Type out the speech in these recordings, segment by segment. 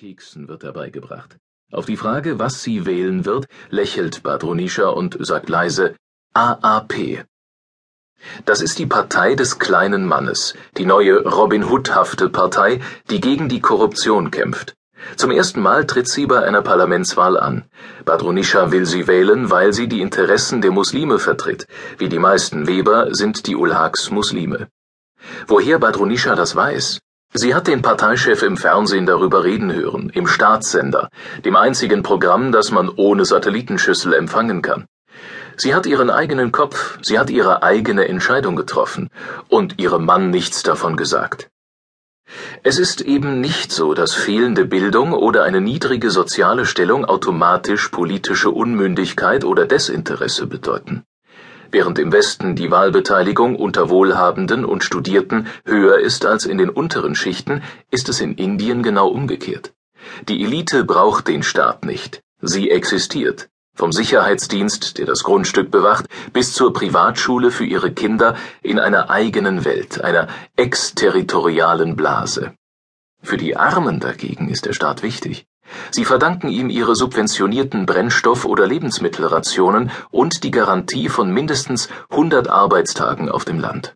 Keksen wird herbeigebracht. Auf die Frage, was sie wählen wird, lächelt Badronischa und sagt leise AAP. Das ist die Partei des kleinen Mannes, die neue Robin Hood-hafte Partei, die gegen die Korruption kämpft. Zum ersten Mal tritt sie bei einer Parlamentswahl an. Badronischa will sie wählen, weil sie die Interessen der Muslime vertritt. Wie die meisten Weber sind die Ulhaks Muslime. Woher Badronischa das weiß? Sie hat den Parteichef im Fernsehen darüber reden hören, im Staatssender, dem einzigen Programm, das man ohne Satellitenschüssel empfangen kann. Sie hat ihren eigenen Kopf, sie hat ihre eigene Entscheidung getroffen und ihrem Mann nichts davon gesagt. Es ist eben nicht so, dass fehlende Bildung oder eine niedrige soziale Stellung automatisch politische Unmündigkeit oder Desinteresse bedeuten. Während im Westen die Wahlbeteiligung unter Wohlhabenden und Studierten höher ist als in den unteren Schichten, ist es in Indien genau umgekehrt. Die Elite braucht den Staat nicht. Sie existiert. Vom Sicherheitsdienst, der das Grundstück bewacht, bis zur Privatschule für ihre Kinder in einer eigenen Welt, einer exterritorialen Blase. Für die Armen dagegen ist der Staat wichtig. Sie verdanken ihm ihre subventionierten Brennstoff- oder Lebensmittelrationen und die Garantie von mindestens 100 Arbeitstagen auf dem Land.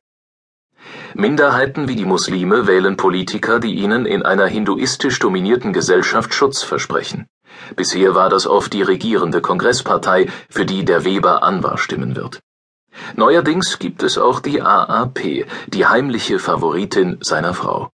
Minderheiten wie die Muslime wählen Politiker, die ihnen in einer hinduistisch dominierten Gesellschaft Schutz versprechen. Bisher war das oft die regierende Kongresspartei, für die der Weber Anwar stimmen wird. Neuerdings gibt es auch die AAP, die heimliche Favoritin seiner Frau.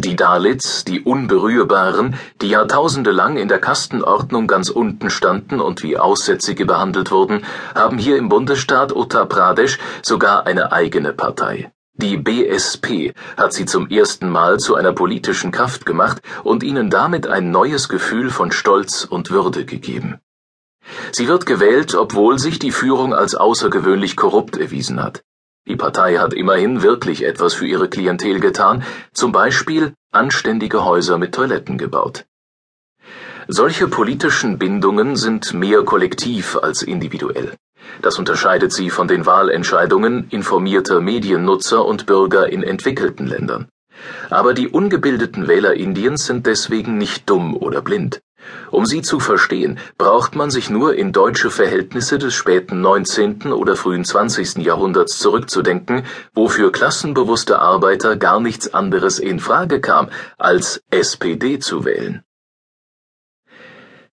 Die Dalits, die Unberührbaren, die jahrtausendelang in der Kastenordnung ganz unten standen und wie Aussätzige behandelt wurden, haben hier im Bundesstaat Uttar Pradesh sogar eine eigene Partei. Die BSP hat sie zum ersten Mal zu einer politischen Kraft gemacht und ihnen damit ein neues Gefühl von Stolz und Würde gegeben. Sie wird gewählt, obwohl sich die Führung als außergewöhnlich korrupt erwiesen hat. Die Partei hat immerhin wirklich etwas für ihre Klientel getan, zum Beispiel anständige Häuser mit Toiletten gebaut. Solche politischen Bindungen sind mehr kollektiv als individuell. Das unterscheidet sie von den Wahlentscheidungen informierter Mediennutzer und Bürger in entwickelten Ländern. Aber die ungebildeten Wähler Indiens sind deswegen nicht dumm oder blind. Um sie zu verstehen, braucht man sich nur in deutsche Verhältnisse des späten 19. oder frühen 20. Jahrhunderts zurückzudenken, wo für klassenbewusste Arbeiter gar nichts anderes in Frage kam, als SPD zu wählen.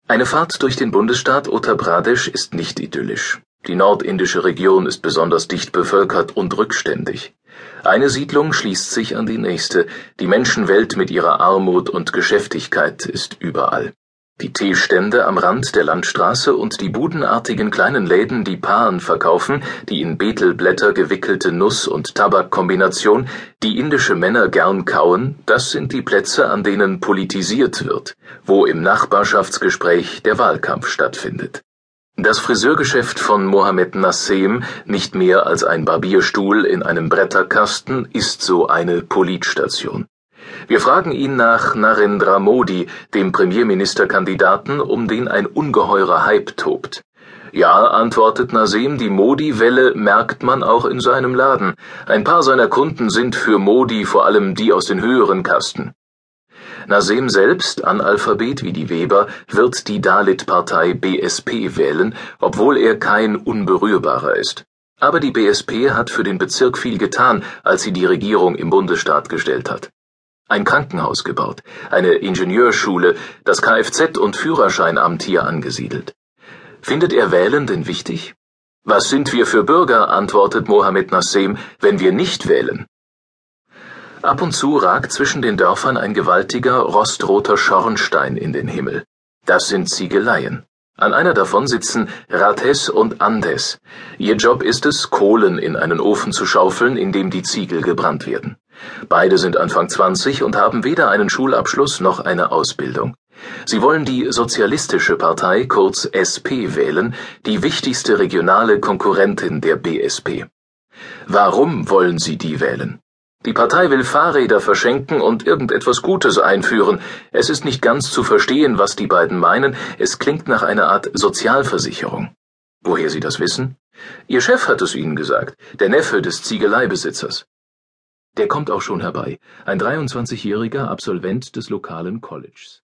Eine Fahrt durch den Bundesstaat Uttar Pradesh ist nicht idyllisch. Die nordindische Region ist besonders dicht bevölkert und rückständig. Eine Siedlung schließt sich an die nächste, die Menschenwelt mit ihrer Armut und Geschäftigkeit ist überall. Die Teestände am Rand der Landstraße und die budenartigen kleinen Läden, die Paaren verkaufen, die in Betelblätter gewickelte Nuss- und Tabakkombination, die indische Männer gern kauen, das sind die Plätze, an denen politisiert wird, wo im Nachbarschaftsgespräch der Wahlkampf stattfindet. Das Friseurgeschäft von Mohammed Nassim, nicht mehr als ein Barbierstuhl in einem Bretterkasten, ist so eine Politstation. Wir fragen ihn nach Narendra Modi, dem Premierministerkandidaten, um den ein ungeheurer Hype tobt. Ja, antwortet Nasim, die Modi-Welle merkt man auch in seinem Laden. Ein paar seiner Kunden sind für Modi vor allem die aus den höheren Kasten. Nasim selbst, Analphabet wie die Weber, wird die Dalit-Partei BSP wählen, obwohl er kein Unberührbarer ist. Aber die BSP hat für den Bezirk viel getan, als sie die Regierung im Bundesstaat gestellt hat ein Krankenhaus gebaut, eine Ingenieurschule, das Kfz und Führerscheinamt hier angesiedelt. Findet er Wählen denn wichtig? Was sind wir für Bürger, antwortet Mohammed Nassim, wenn wir nicht wählen? Ab und zu ragt zwischen den Dörfern ein gewaltiger, rostroter Schornstein in den Himmel. Das sind Ziegeleien. An einer davon sitzen Rates und Andes. Ihr Job ist es, Kohlen in einen Ofen zu schaufeln, in dem die Ziegel gebrannt werden. Beide sind Anfang 20 und haben weder einen Schulabschluss noch eine Ausbildung. Sie wollen die Sozialistische Partei, kurz SP, wählen, die wichtigste regionale Konkurrentin der BSP. Warum wollen sie die wählen? Die Partei will Fahrräder verschenken und irgendetwas Gutes einführen. Es ist nicht ganz zu verstehen, was die beiden meinen. Es klingt nach einer Art Sozialversicherung. Woher sie das wissen? Ihr Chef hat es ihnen gesagt, der Neffe des Ziegeleibesitzers. Der kommt auch schon herbei, ein 23-jähriger Absolvent des lokalen Colleges.